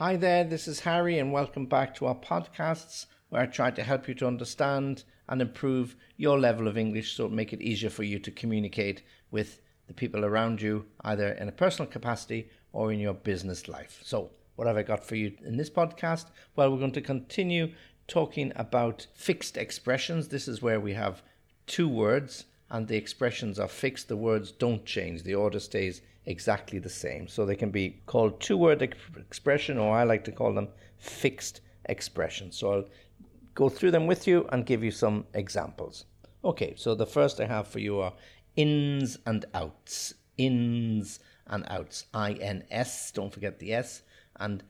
Hi there, this is Harry, and welcome back to our podcasts where I try to help you to understand and improve your level of English so make it easier for you to communicate with the people around you, either in a personal capacity or in your business life. So, what have I got for you in this podcast? Well, we're going to continue talking about fixed expressions. This is where we have two words and the expressions are fixed. The words don't change, the order stays exactly the same. So they can be called two word expression, or I like to call them fixed expressions. So I'll go through them with you and give you some examples. Okay, so the first I have for you are ins and outs. Ins and outs. I N S, don't forget the S, and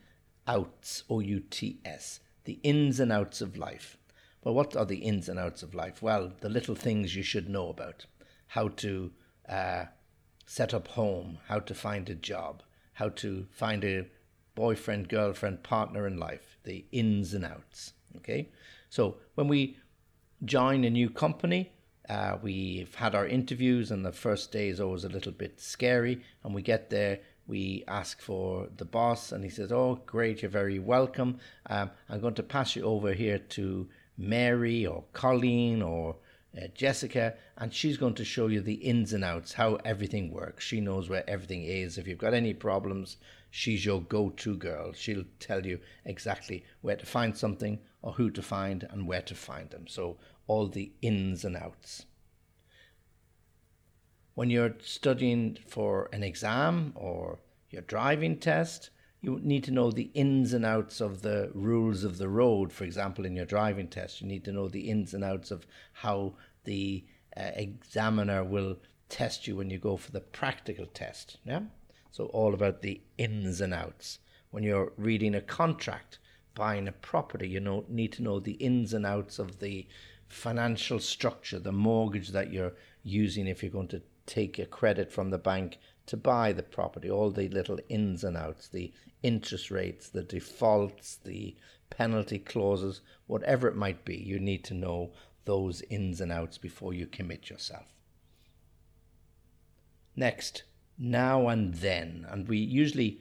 outs, O U T S. The ins and outs of life. Well, what are the ins and outs of life? Well, the little things you should know about how to uh, set up home, how to find a job, how to find a boyfriend, girlfriend, partner in life, the ins and outs. Okay, so when we join a new company, uh, we've had our interviews, and the first day is always a little bit scary. And we get there, we ask for the boss, and he says, "Oh, great, you're very welcome. Um, I'm going to pass you over here to Mary or Colleen or uh, Jessica, and she's going to show you the ins and outs, how everything works. She knows where everything is. If you've got any problems, she's your go to girl. She'll tell you exactly where to find something or who to find and where to find them. So, all the ins and outs. When you're studying for an exam or your driving test, you need to know the ins and outs of the rules of the road. For example, in your driving test, you need to know the ins and outs of how the uh, examiner will test you when you go for the practical test. Yeah? So, all about the ins and outs. When you're reading a contract, buying a property, you know, need to know the ins and outs of the financial structure, the mortgage that you're using if you're going to take a credit from the bank to buy the property, all the little ins and outs, the interest rates, the defaults, the penalty clauses, whatever it might be, you need to know those ins and outs before you commit yourself. Next, now and then. And we usually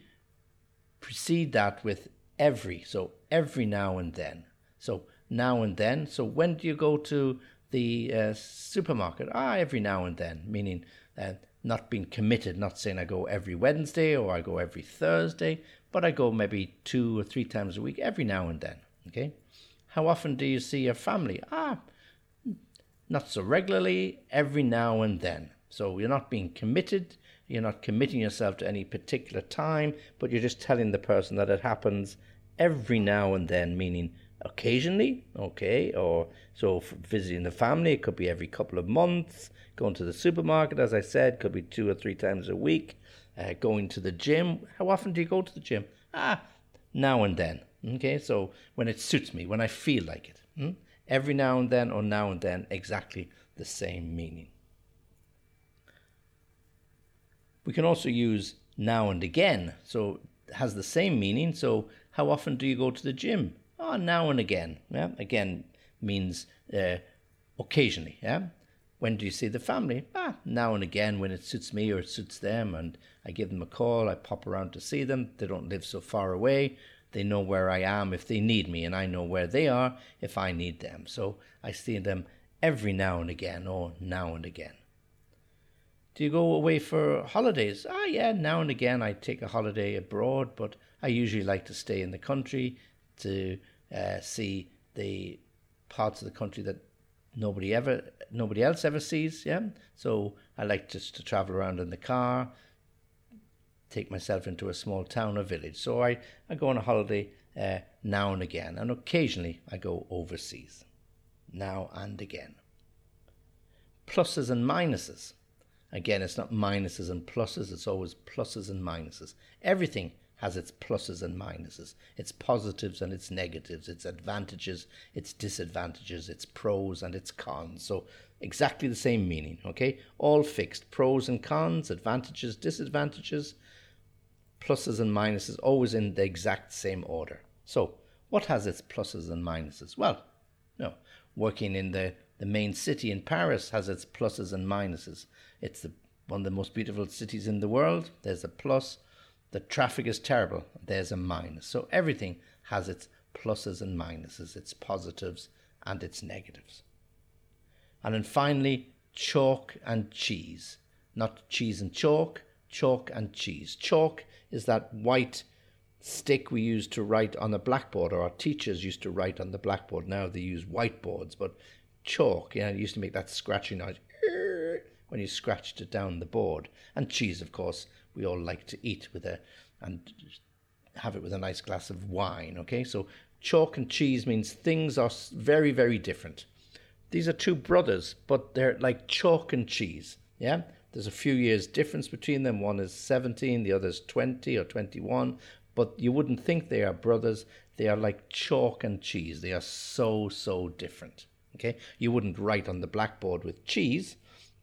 precede that with every. So every now and then. So now and then. So when do you go to the uh, supermarket? Ah, every now and then, meaning uh, not being committed, not saying I go every Wednesday or I go every Thursday, but I go maybe two or three times a week every now and then. Okay. How often do you see your family? Ah, not so regularly, every now and then. So you're not being committed, you're not committing yourself to any particular time, but you're just telling the person that it happens every now and then, meaning occasionally, okay, or so visiting the family, it could be every couple of months, Going to the supermarket, as I said, could be two or three times a week. Uh, going to the gym. How often do you go to the gym? Ah, now and then. Okay, so when it suits me, when I feel like it. Hmm? Every now and then or now and then, exactly the same meaning. We can also use now and again, so has the same meaning. So, how often do you go to the gym? Oh, now and again. Yeah, again means uh, occasionally. Yeah, when do you see the family? Ah, now and again when it suits me or it suits them, and I give them a call. I pop around to see them. They don't live so far away. They know where I am if they need me, and I know where they are if I need them. So I see them every now and again, or now and again. Do you go away for holidays? Ah, yeah, now and again I take a holiday abroad, but I usually like to stay in the country to uh, see the parts of the country that nobody ever nobody else ever sees. Yeah, so I like just to travel around in the car, take myself into a small town or village. So I, I go on a holiday uh, now and again, and occasionally I go overseas, now and again. Pluses and minuses. Again, it's not minuses and pluses, it's always pluses and minuses. Everything has its pluses and minuses, its positives and its negatives, its advantages, its disadvantages, its pros and its cons. So, exactly the same meaning, okay? All fixed pros and cons, advantages, disadvantages, pluses and minuses, always in the exact same order. So, what has its pluses and minuses? Well, no, working in the, the main city in Paris has its pluses and minuses. It's the, one of the most beautiful cities in the world. There's a plus The traffic is terrible. There's a minus. So everything has its pluses and minuses, its positives and its negatives. And then finally, chalk and cheese. Not cheese and chalk, chalk and cheese. Chalk is that white stick we used to write on the blackboard, or our teachers used to write on the blackboard. Now they use whiteboards, but chalk, yeah, it used to make that scratchy noise when you scratched it down the board. And cheese, of course, we all like to eat with a and have it with a nice glass of wine. Okay, so chalk and cheese means things are very, very different. These are two brothers, but they're like chalk and cheese. Yeah, there's a few years difference between them. One is 17, the other is 20 or 21. But you wouldn't think they are brothers. They are like chalk and cheese. They are so, so different. Okay, you wouldn't write on the blackboard with cheese,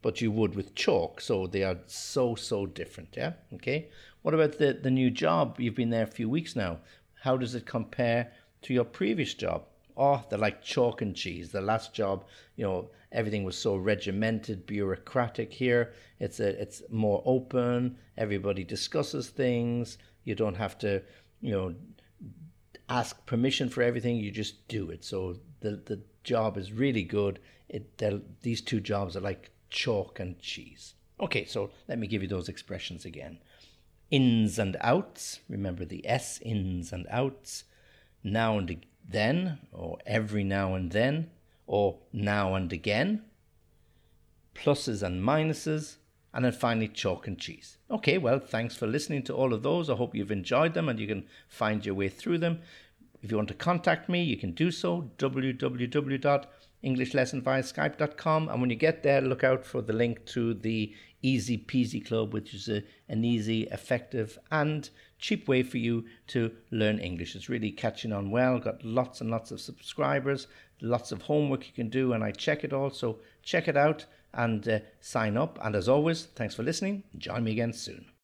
but you would with chalk. So they are so, so different. Yeah. Okay. What about the, the new job? You've been there a few weeks now. How does it compare to your previous job? Oh, they're like chalk and cheese. The last job, you know, everything was so regimented, bureaucratic. Here, it's a, it's more open. Everybody discusses things. You don't have to, you know, ask permission for everything. You just do it. So the the job is really good. It these two jobs are like chalk and cheese. Okay, so let me give you those expressions again. Ins and outs. Remember the S, ins and outs. Now and then, or every now and then, or now and again. Pluses and minuses. And then finally, chalk and cheese. Okay, well, thanks for listening to all of those. I hope you've enjoyed them and you can find your way through them. If you want to contact me, you can do so www.englishlessonviaskype.com. And when you get there, look out for the link to the Easy Peasy Club, which is a, an easy, effective, and cheap way for you to learn English. It's really catching on well. Got lots and lots of subscribers, lots of homework you can do, and I check it all. So check it out and uh, sign up. And as always, thanks for listening. Join me again soon.